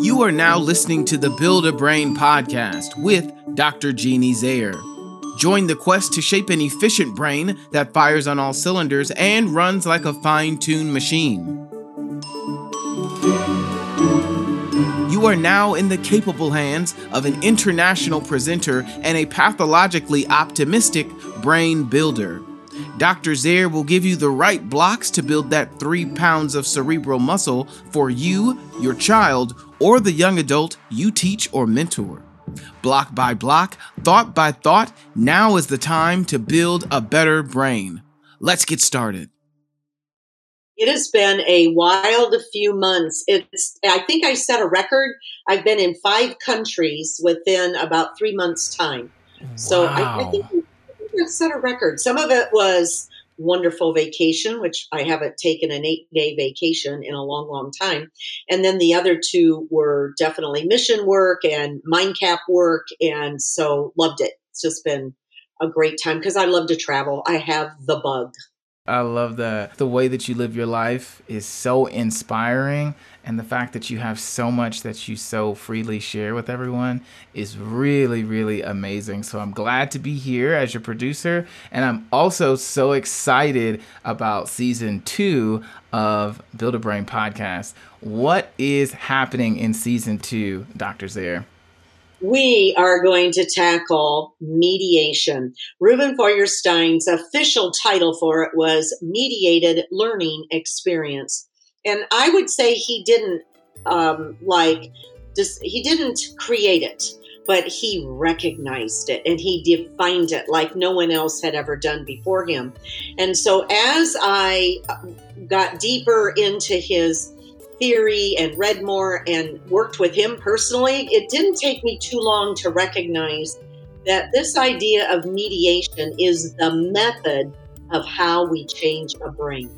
You are now listening to the Build a Brain podcast with Dr. Jeannie Zayer. Join the quest to shape an efficient brain that fires on all cylinders and runs like a fine tuned machine. You are now in the capable hands of an international presenter and a pathologically optimistic brain builder. Dr. Zayer will give you the right blocks to build that three pounds of cerebral muscle for you, your child, or the young adult you teach or mentor. Block by block, thought by thought, now is the time to build a better brain. Let's get started. It has been a wild few months. It's I think I set a record. I've been in five countries within about three months' time. Wow. So I, I think set a record. Some of it was wonderful vacation, which I haven't taken an eight day vacation in a long, long time. And then the other two were definitely mission work and mind cap work. And so loved it. It's just been a great time because I love to travel. I have the bug. I love the the way that you live your life is so inspiring and the fact that you have so much that you so freely share with everyone is really really amazing. So I'm glad to be here as your producer and I'm also so excited about season 2 of Build a Brain podcast. What is happening in season 2, Dr. Zayer? We are going to tackle mediation. Reuben Feuerstein's official title for it was Mediated Learning Experience. And I would say he didn't um, like, just, he didn't create it, but he recognized it and he defined it like no one else had ever done before him. And so as I got deeper into his theory and read more and worked with him personally, it didn't take me too long to recognize that this idea of mediation is the method of how we change a brain.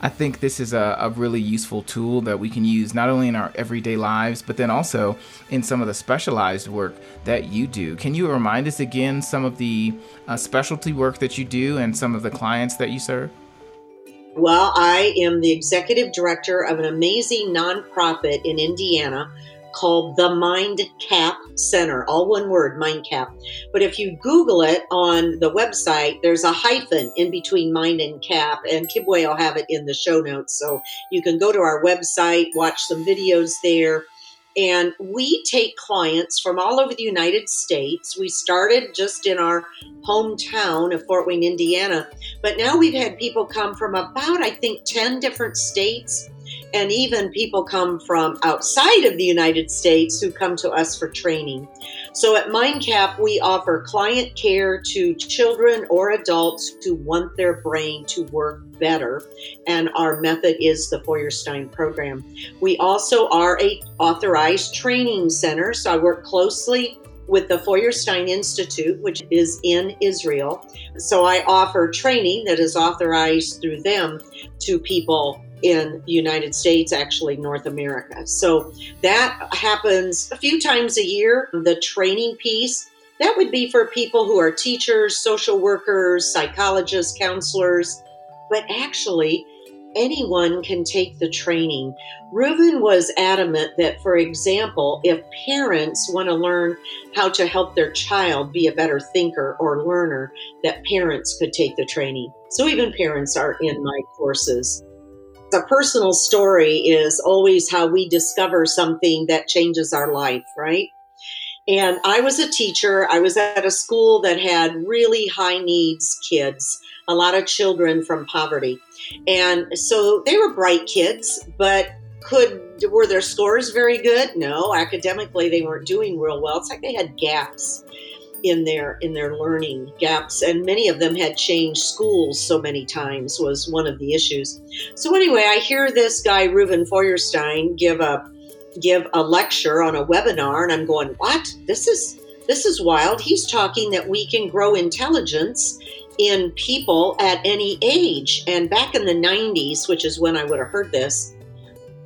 I think this is a, a, really useful tool that we can use not only in our everyday lives, but then also in some of the specialized work that you do. Can you remind us again some of the uh, specialty work that you do and some of the clients that you serve? Well, I am the executive director of an amazing nonprofit in Indiana called the Mind Cap Center, all one word, Mind Cap. But if you Google it on the website, there's a hyphen in between Mind and Cap, and Kibwe will have it in the show notes. So you can go to our website, watch some videos there and we take clients from all over the United States. We started just in our hometown of Fort Wayne, Indiana, but now we've had people come from about, I think, 10 different states and even people come from outside of the United States who come to us for training. So at MindCap, we offer client care to children or adults who want their brain to work better, and our method is the Feuerstein program. We also are a authorized training center, so I work closely with the Feuerstein Institute, which is in Israel. So I offer training that is authorized through them to people in United States, actually North America. So that happens a few times a year. The training piece, that would be for people who are teachers, social workers, psychologists, counselors, but actually anyone can take the training. Reuben was adamant that, for example, if parents want to learn how to help their child be a better thinker or learner, that parents could take the training. So even parents are in my courses. A personal story is always how we discover something that changes our life, right? And I was a teacher. I was at a school that had really high needs kids, a lot of children from poverty. And so they were bright kids, but could were their scores very good? No, academically they weren't doing real well. It's like they had gaps in their in their learning gaps and many of them had changed schools so many times was one of the issues. So anyway i hear this guy reuben feuerstein give a give a lecture on a webinar and i'm going what? This is this is wild. He's talking that we can grow intelligence in people at any age. And back in the 90s which is when i would have heard this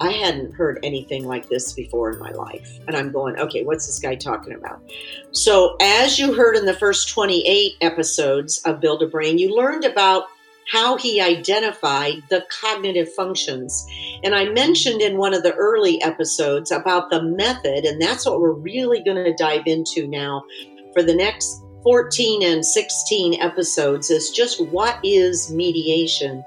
I hadn't heard anything like this before in my life. And I'm going, okay, what's this guy talking about? So, as you heard in the first 28 episodes of Build a Brain, you learned about how he identified the cognitive functions. And I mentioned in one of the early episodes about the method, and that's what we're really going to dive into now for the next 14 and 16 episodes is just what is mediation?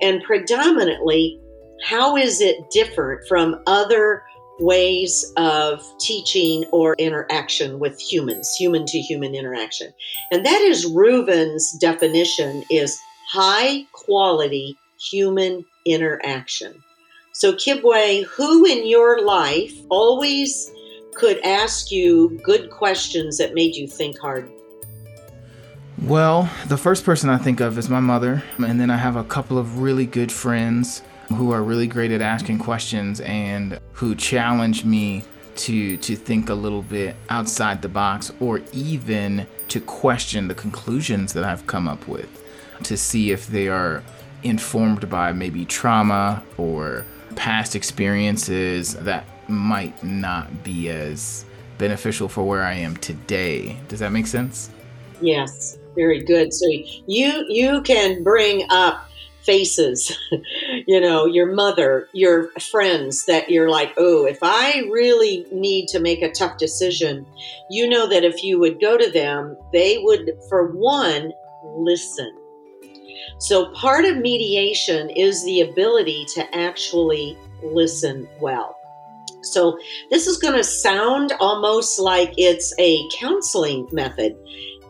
And predominantly, how is it different from other ways of teaching or interaction with humans, human to human interaction? And that is Reuven's definition is high quality human interaction. So, Kibwe, who in your life always could ask you good questions that made you think hard? Well, the first person I think of is my mother, and then I have a couple of really good friends who are really great at asking questions and who challenge me to to think a little bit outside the box or even to question the conclusions that I've come up with to see if they are informed by maybe trauma or past experiences that might not be as beneficial for where I am today. Does that make sense? Yes, very good. So you you can bring up faces, you know, your mother, your friends that you're like, oh, if I really need to make a tough decision, you know that if you would go to them, they would, for one, listen so, part of mediation is the ability to actually listen well. So, this is going to sound almost like it's a counseling method.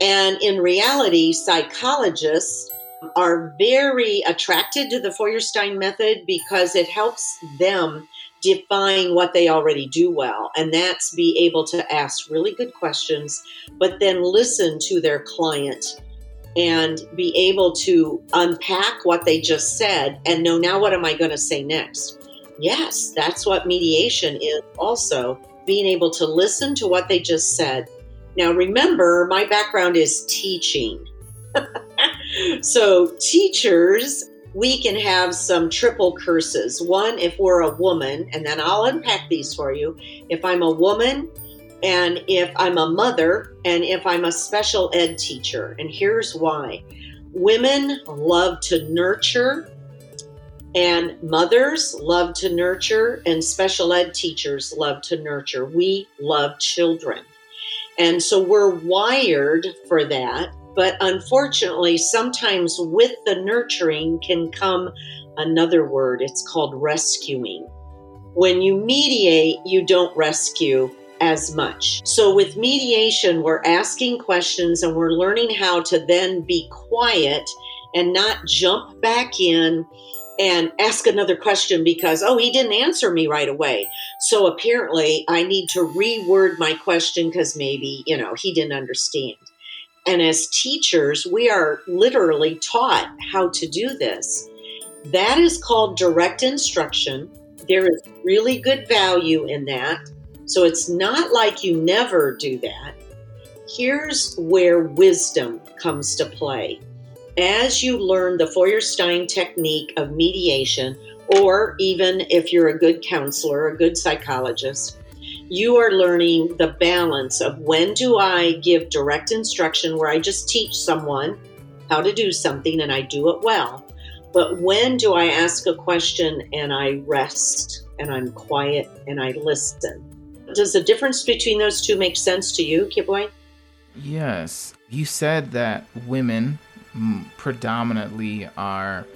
And in reality, psychologists are very attracted to the Feuerstein method because it helps them define what they already do well. And that's be able to ask really good questions, but then listen to their client and be able to unpack what they just said and know now what am I going to say next. Yes, that's what mediation is also being able to listen to what they just said. Now, remember, my background is teaching. so, teachers, we can have some triple curses. One, if we're a woman, and then I'll unpack these for you. If I'm a woman, and if I'm a mother and if I'm a special ed teacher. And here's why women love to nurture, and mothers love to nurture, and special ed teachers love to nurture. We love children. And so we're wired for that. But unfortunately, sometimes with the nurturing can come another word. It's called rescuing. When you mediate, you don't rescue as much. So, with mediation, we're asking questions and we're learning how to then be quiet and not jump back in and ask another question because, oh, he didn't answer me right away. So, apparently, I need to reword my question because maybe, you know, he didn't understand. And as teachers, we are literally taught how to do this. That is called direct instruction. There is really good value in that. So it's not like you never do that. Here's where wisdom comes to play. As you learn the Feuerstein technique of mediation, or even if you're a good counselor, a good psychologist, you are learning the balance of when do I give direct instruction where I just teach someone how to do something and I do it well. But when do I ask a question and I rest and I'm quiet and I listen? Does the difference between those two make sense to you, Kibwe? Yes. You said that women mm, predominantly are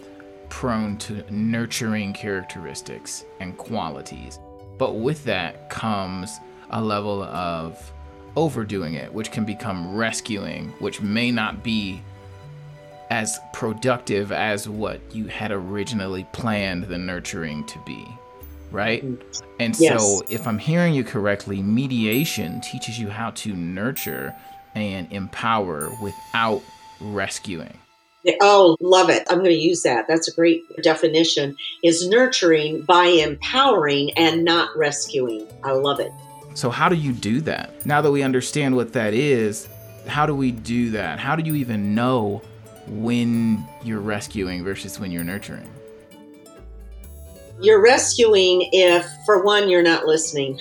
prone to nurturing characteristics and qualities. But with that comes a level of overdoing it, which can become rescuing, which may not be as productive as what you had originally planned the nurturing to be right? Mm-hmm. And yes. so, if I'm hearing you correctly, mediation teaches you how to nurture and empower without rescuing. Oh, love it. I'm going to use that. That's a great definition. Is nurturing by empowering and not rescuing. I love it. So, how do you do that? Now that we understand what that is, how do we do that? How do you even know when you're rescuing versus when you're nurturing? you're rescuing if, for one, you're not listening.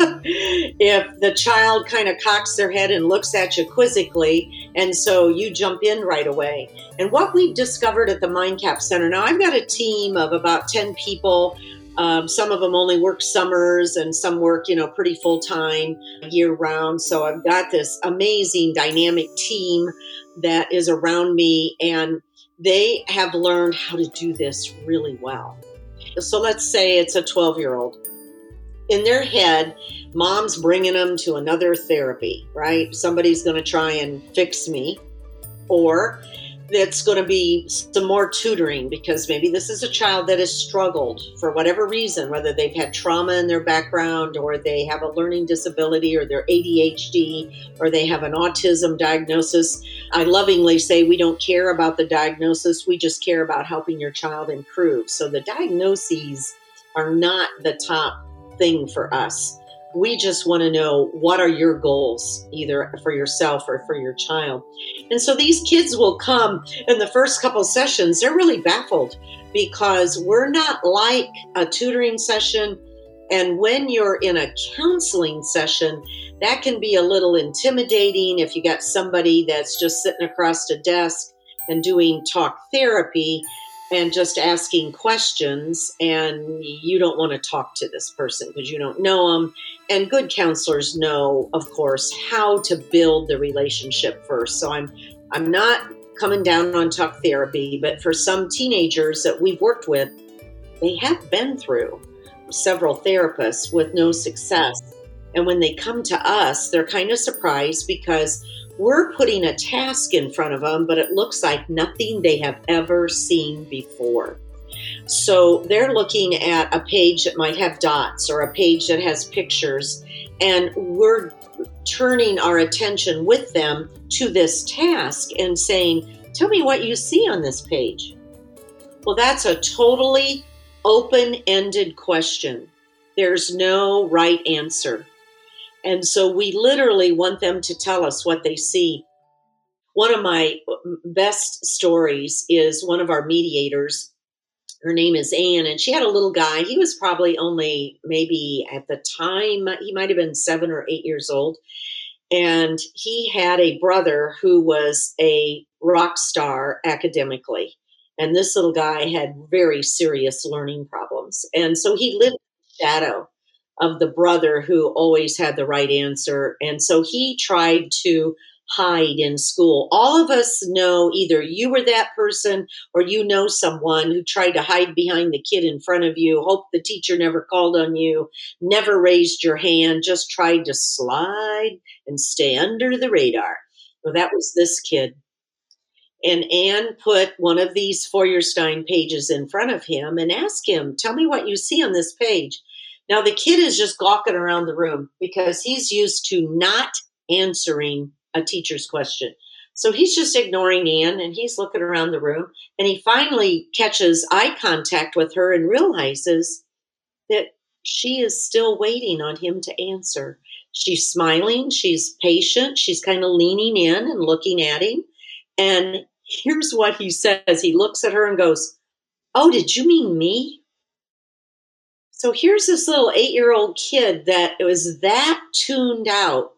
If the child kind of cocks their head and looks at you quizzically, and so you jump in right away. And what we've discovered at the MindCap Center now, I've got a team of about 10 people. Um, some of them only work summers and some work, you know, pretty full time year round. So I've got this amazing dynamic team that is around me, and they have learned how to do this really well. So let's say it's a 12 year old. In their head, mom's bringing them to another therapy, right? Somebody's going to try and fix me. Or it's going to be some more tutoring because maybe this is a child that has struggled for whatever reason, whether they've had trauma in their background or they have a learning disability or they're ADHD or they have an autism diagnosis. I lovingly say we don't care about the diagnosis, we just care about helping your child improve. So the diagnoses are not the top thing for us. We just want to know what are your goals, either for yourself or for your child. And so these kids will come in the first couple sessions, they're really baffled because we're not like a tutoring session. And when you're in a counseling session, that can be a little intimidating if you got somebody that's just sitting across a desk and doing talk therapy and just asking questions and you don't want to talk to this person because you don't know them and good counselors know of course how to build the relationship first. So i'm i'm not coming down on talk therapy but for some teenagers that we've worked with they have been through several therapists with no success. And when they come to us they're kind of surprised because we're putting a task in front of them, but it looks like nothing they have ever seen before. So they're looking at a page that might have dots or a page that has pictures, and we're turning our attention with them to this task and saying, Tell me what you see on this page. Well, that's a totally open ended question. There's no right answer. And so we literally want them to tell us what they see. One of my best stories is one of our mediators. Her name is Anne, and she had a little guy. He was probably only maybe at the time, he might have been seven or eight years old. And he had a brother who was a rock star academically. And this little guy had very serious learning problems. And so he lived in shadow of the brother who always had the right answer. And so he tried to hide in school. All of us know either you were that person or you know someone who tried to hide behind the kid in front of you, hope the teacher never called on you, never raised your hand, just tried to slide and stay under the radar. Well, that was this kid. And Anne put one of these Feuerstein pages in front of him and asked him, Tell me what you see on this page. Now the kid is just gawking around the room because he's used to not answering a teacher's question. So he's just ignoring Anne and he's looking around the room and he finally catches eye contact with her and realizes that she is still waiting on him to answer. She's smiling, she's patient, she's kind of leaning in and looking at him. And here's what he says he looks at her and goes, Oh, did you mean me? So here's this little eight year old kid that was that tuned out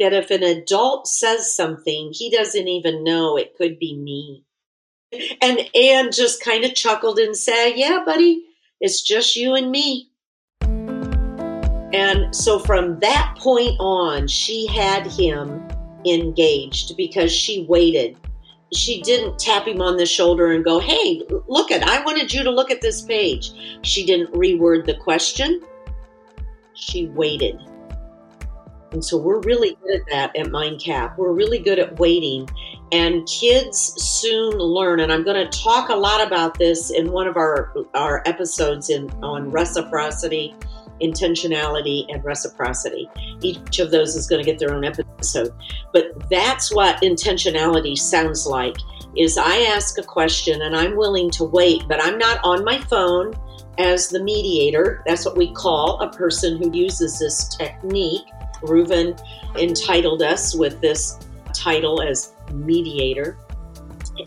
that if an adult says something, he doesn't even know it could be me. And Anne just kind of chuckled and said, Yeah, buddy, it's just you and me. And so from that point on, she had him engaged because she waited she didn't tap him on the shoulder and go, Hey, look at, I wanted you to look at this page. She didn't reword the question. She waited. And so we're really good at that at MindCap. We're really good at waiting. And kids soon learn. And I'm going to talk a lot about this in one of our, our episodes in, on reciprocity intentionality, and reciprocity. Each of those is going to get their own episode. But that's what intentionality sounds like is I ask a question and I'm willing to wait, but I'm not on my phone as the mediator. That's what we call a person who uses this technique. Reuven entitled us with this title as mediator.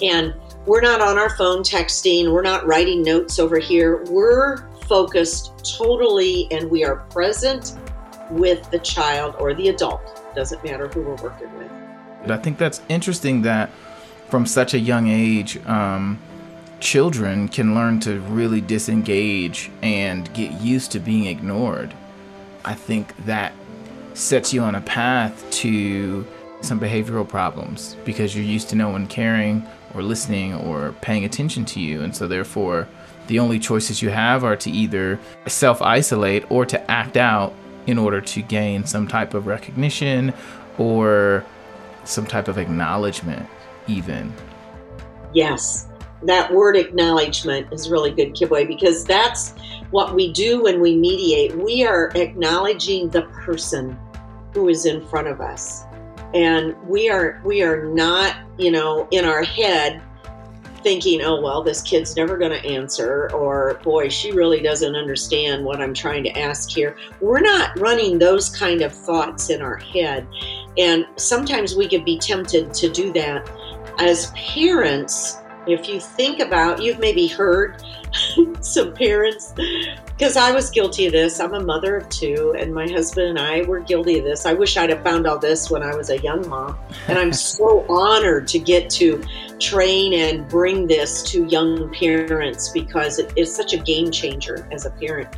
And we're not on our phone texting, we're not writing notes over here. We're focused totally and we are present with the child or the adult. Doesn't matter who we're working with. I think that's interesting that from such a young age, um, children can learn to really disengage and get used to being ignored. I think that sets you on a path to some behavioral problems because you're used to no one caring or listening or paying attention to you. And so, therefore, the only choices you have are to either self isolate or to act out in order to gain some type of recognition or some type of acknowledgement, even. Yes, that word acknowledgement is really good, Kibwe, because that's what we do when we mediate. We are acknowledging the person who is in front of us and we are we are not you know in our head thinking oh well this kid's never going to answer or boy she really doesn't understand what i'm trying to ask here. We're not running those kind of thoughts in our head. And sometimes we could be tempted to do that. As parents if you think about you've maybe heard some parents because I was guilty of this. I'm a mother of two, and my husband and I were guilty of this. I wish I'd have found all this when I was a young mom. And I'm so honored to get to train and bring this to young parents because it is such a game changer as a parent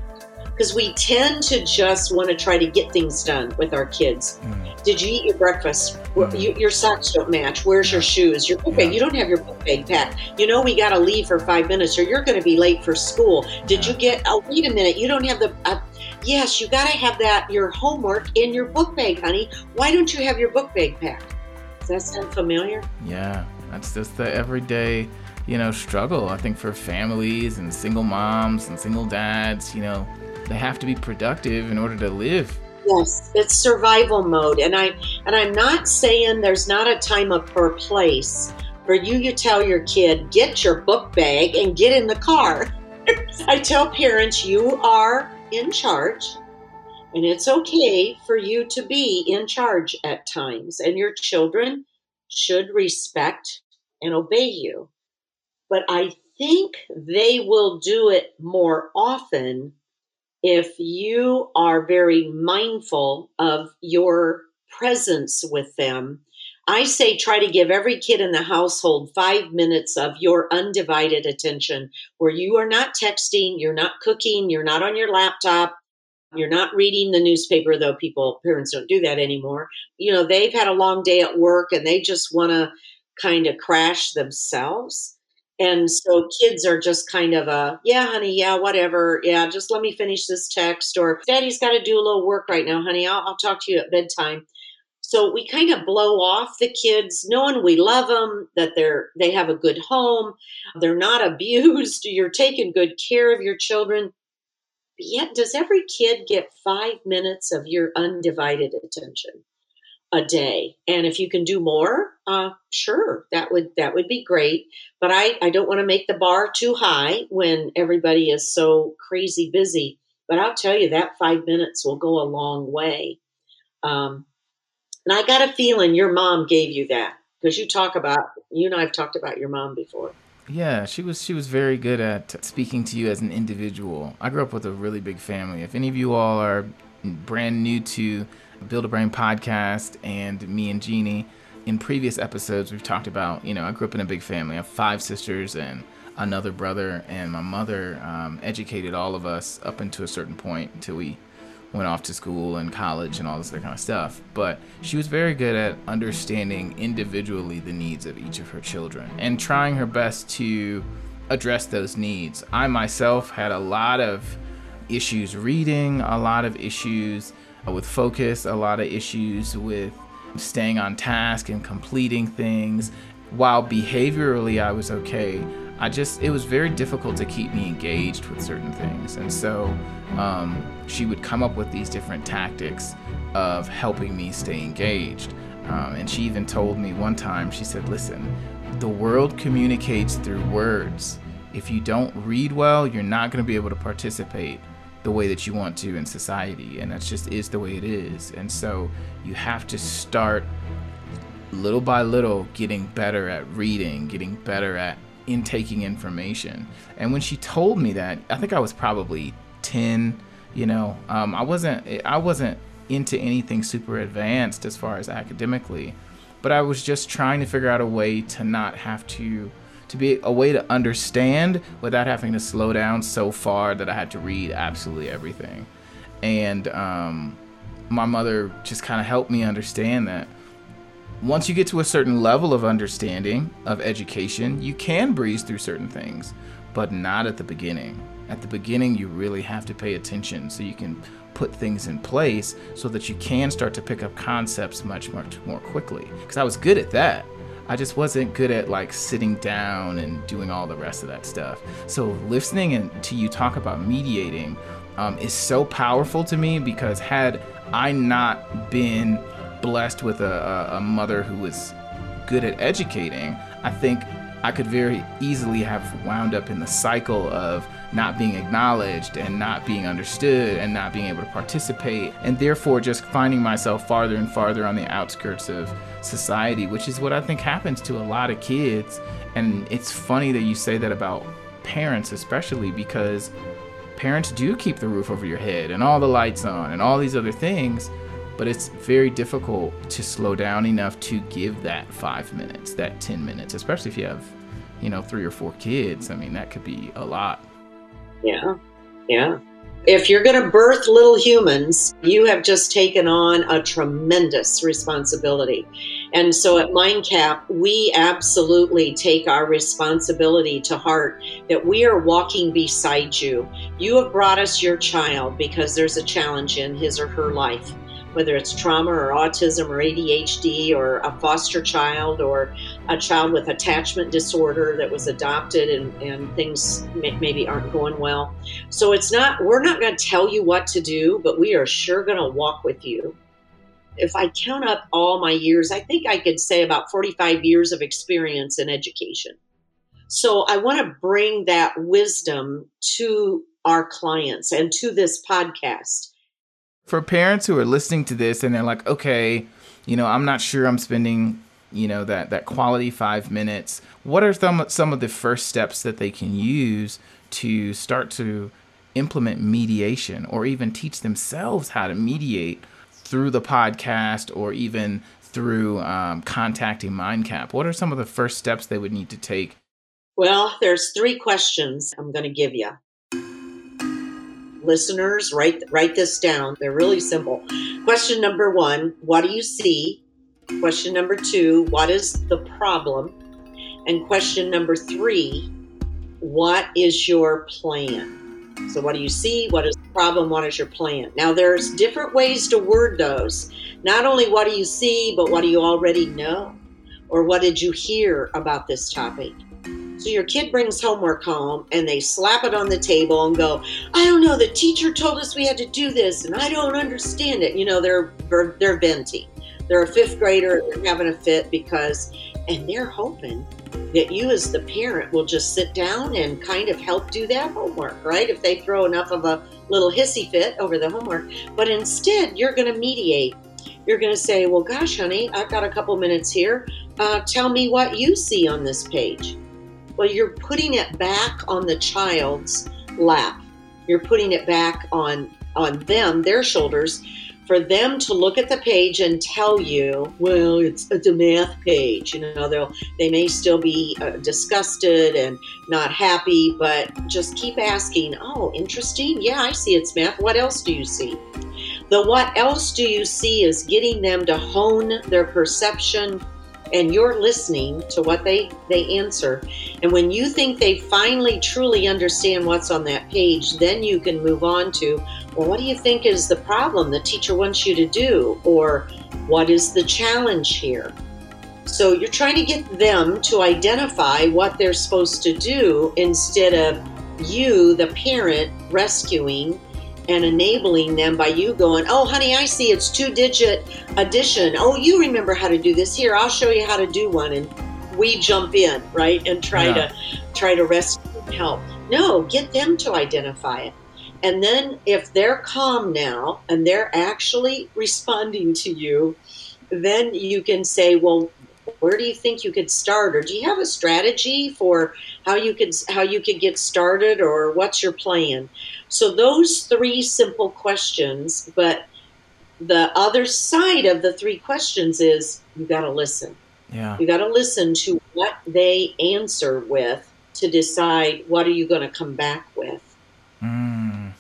because we tend to just want to try to get things done with our kids. Mm. Did you eat your breakfast? Mm. You, your socks don't match. Where's your shoes? Your book bag. You don't have your book bag packed. You know we got to leave for five minutes, or you're going to be late for school. Did you get? Oh, wait a minute. You don't have the. Uh, yes, you got to have that your homework in your book bag, honey. Why don't you have your book bag packed? Does that sound familiar? Yeah, that's just the everyday you know struggle i think for families and single moms and single dads you know they have to be productive in order to live yes it's survival mode and i and i'm not saying there's not a time of or place for you to tell your kid get your book bag and get in the car. I tell parents you are in charge and it's okay for you to be in charge at times and your children should respect and obey you. But i think they will do it more often if you are very mindful of your presence with them, I say try to give every kid in the household five minutes of your undivided attention where you are not texting, you're not cooking, you're not on your laptop, you're not reading the newspaper, though people, parents don't do that anymore. You know, they've had a long day at work and they just want to kind of crash themselves. And so kids are just kind of a, yeah, honey, yeah, whatever. Yeah, just let me finish this text. Or daddy's got to do a little work right now, honey. I'll, I'll talk to you at bedtime. So we kind of blow off the kids, knowing we love them, that they're they have a good home, they're not abused, you're taking good care of your children. But yet, does every kid get five minutes of your undivided attention? A day. And if you can do more uh, sure that would that would be great. But i i don't want to make the bar too high when everybody is so crazy busy. But i'll tell you that five minutes will go a long way. Um, and i got a feeling your mom gave you that because you talk about you and i've talked about your mom before. Yeah she was she was very good at speaking to you as an individual. I grew up with a really big family. If any of you all are brand new to Build a Brain podcast and me and Jeannie. In previous episodes, we've talked about, you know, I grew up in a big family. I have five sisters and another brother, and my mother um, educated all of us up until a certain point until we went off to school and college and all this other kind of stuff. But she was very good at understanding individually the needs of each of her children and trying her best to address those needs. I myself had a lot of issues reading, a lot of issues with focus, a lot of issues with staying on task and completing things. While behaviorally I was okay, I just, it was very difficult to keep me engaged with certain things. And so um, she would come up with these different tactics of helping me stay engaged. Um, and she even told me one time, she said, Listen, the world communicates through words. If you don't read well, you're not going to be able to participate the way that you want to in society and that's just is the way it is. And so you have to start little by little getting better at reading getting better at intaking information. And when she told me that i think i was probably 10 you know um, i wasn't i wasn't into anything super advanced as far as academically, but I was just trying to figure out a way to not have to to be a way to understand without having to slow down so far that I had to read absolutely everything. And um, my mother just kind of helped me understand that once you get to a certain level of understanding of education, you can breeze through certain things, but not at the beginning. At the beginning, you really have to pay attention so you can put things in place so that you can start to pick up concepts much, much more quickly. Because I was good at that. I just wasn't good at like sitting down and doing all the rest of that stuff. So listening and to you talk about mediating um, is so powerful to me because had I not been blessed with a, a, a mother who was good at educating, I think I could very easily have wound up in the cycle of not being acknowledged and not being understood and not being able to participate, and therefore just finding myself farther and farther on the outskirts of society, which is what I think happens to a lot of kids. And it's funny that you say that about parents, especially because parents do keep the roof over your head and all the lights on and all these other things but it's very difficult to slow down enough to give that five minutes, that 10 minutes, especially if you have, you know, three or four kids. I mean, that could be a lot. Yeah. Yeah. If you're going to birth little humans, you have just taken on a tremendous responsibility. And so at MindCap, we absolutely take our responsibility to heart that we are walking beside you. You have brought us your child because there's a challenge in his or her life whether it's trauma or autism or ADHD or a foster child or a child with attachment disorder that was adopted and, and things may, maybe aren't going well. So it's not, we're not going to tell you what to do, but we are sure going to walk with you. If I count up all my years, I think I could say about 45 years of experience in education. So I want to bring that wisdom to our clients and to this podcast for parents who are listening to this and they're like, okay, you know, I'm not sure I'm spending, you know, that that quality five minutes. What are some some of the first steps that they can use to start to implement mediation or even teach themselves how to mediate through the podcast or even through um, contacting MindCap? What are some of the first steps they would need to take? Well, there's three questions I'm going to give you listeners, write write this down. They're really simple. Question number 1, what do you see? Question number 2, what is the problem? And question number 3, what is your plan? So what do you see? What is the problem? What is your plan? Now there's different ways to word those. Not only what do you see, but what do you already know? Or what did you hear about this topic? So your kid brings homework home and they slap it on the table and go, I don't know, the teacher told us we had to do this and I don't understand it. You know, they're they're venting. They're a fifth grader, they're having a fit because and they're hoping that you as the parent will just sit down and kind of help do that homework, right? If they throw enough of a little hissy fit over the homework. But instead, you're going to mediate. You're going to say, Well, gosh, honey, I've got a couple minutes here. Uh, tell me what you see on this page. Well, you're putting it back on the child's lap. You're putting it back on on them, their shoulders, for them to look at the page and tell you, well, it's, it's a math page. You know, they'll they may still be uh, disgusted and not happy, but just keep asking. Oh, interesting. Yeah, I see it's math. What else do you see? The what else do you see is getting them to hone their perception and you're listening to what they they answer. And when you think they finally truly understand what's on that page then you can move on to well what do you think is the problem the teacher wants you to do? Or what is the challenge here? So you're trying to get them to identify what they're supposed to do instead of you the parent rescuing and enabling them by you going, Oh, honey, I see it's two digit addition. Oh, you remember how to do this. Here, I'll show you how to do one. And we jump in, right? And try yeah. to try to rescue and help. No, get them to identify it. And then if they're calm now and they're actually responding to you, then you can say, Well, where do you think you could start or do you have a strategy for how you could how you could get started or what's your plan so those three simple questions but the other side of the three questions is you got to listen. Yeah. You got to listen to what they answer with to decide what are you going to come back with. Mm.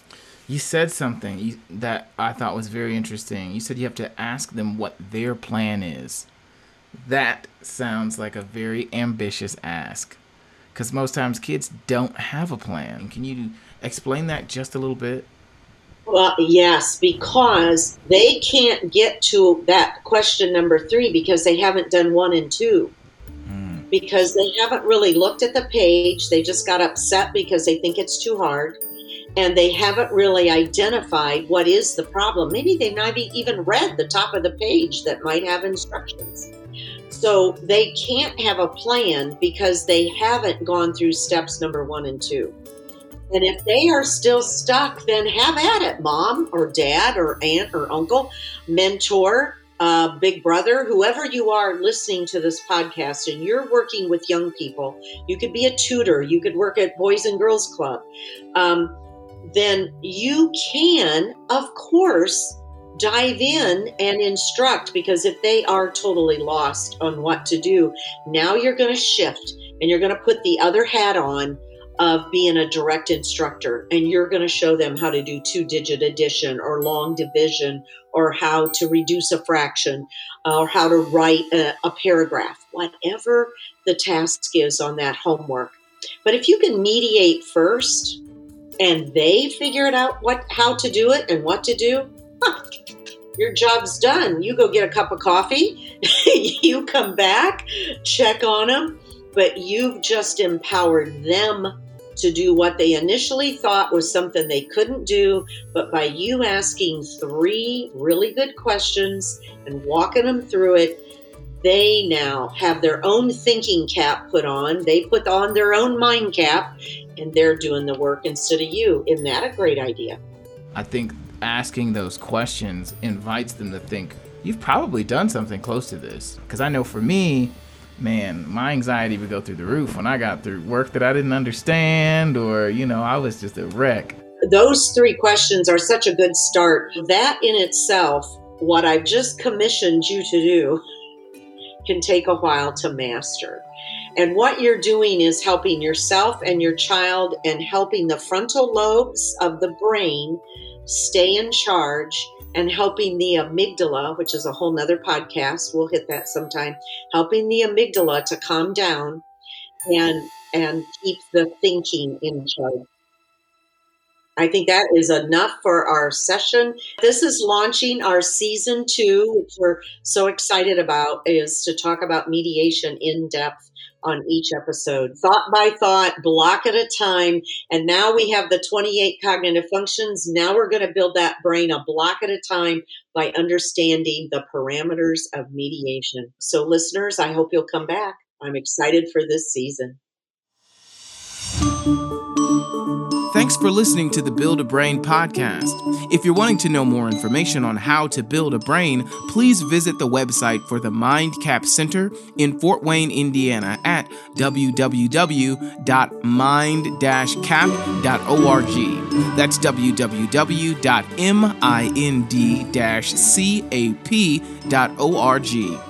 You said something that I thought was very interesting. You said you have to ask them what their plan is. That sounds like a very ambitious ask because most times kids don't have a plan. Can you explain that just a little bit? Well, yes, because they can't get to that question number three because they haven't done one and two. Mm. Because they haven't really looked at the page. They just got upset because they think it's too hard. And they haven't really identified what is the problem. Maybe they've not even read the top of the page that might have instructions. So they can't have a plan because they haven't gone through steps number one and two. And if they are still stuck, then have at it, mom or dad or aunt or uncle, mentor, uh, big brother, whoever you are listening to this podcast and you're working with young people, you could be a tutor, you could work at Boys and Girls Club, um, then you can, of course, dive in and instruct because if they are totally lost on what to do, now you're going to shift and you're going to put the other hat on of being a direct instructor and you're going to show them how to do two digit addition or long division or how to reduce a fraction uh, or how to write a, a, paragraph whatever the task is on that homework. But if you can mediate first and they figure it out what how to do it and what to do huh, your job's done you go get a cup of coffee you come back check on them but you've just empowered them to do what they initially thought was something they couldn't do, but by you asking three really good questions and walking them through it, they now have their own thinking cap put on. They put on their own mind cap and they're doing the work instead of you. Isn't that a great idea? I think asking those questions invites them to think, you've probably done something close to this. Because I know for me, man, my anxiety would go through the roof when I got through work that I didn't understand, or, you know, I was just a wreck. Those three questions are such a good start. That in itself, what I've just commissioned you to do, can take a while to master. And what you're doing is helping yourself and your child and helping the frontal lobes of the brain stay in charge and helping the amygdala, which is a whole nother podcast, we'll hit that sometime, helping the amygdala to calm down and and keep the thinking in charge. I think that is enough for our session. This is launching our season two, which we're so excited about, is to talk about mediation in depth on each episode, thought by thought, block at a time. And now we have the 28 cognitive functions. Now we're going to build that brain a block at a time by understanding the parameters of mediation. So, listeners, I hope you'll come back. I'm excited for this season. For listening to the Build a Brain podcast. If you're wanting to know more information on how to build a brain, please visit the website for the MindCap Center in Fort Wayne, Indiana at www.mind-cap.org. That's www.mind-cap.org.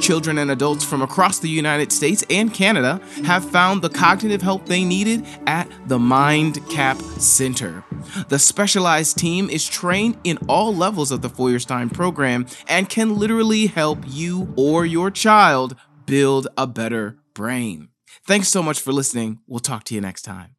Children and adults from across the United States and Canada have found the cognitive help they needed at the Mind Cap Center. The specialized team is trained in all levels of the Feuerstein program and can literally help you or your child build a better brain. Thanks so much for listening. We'll talk to you next time.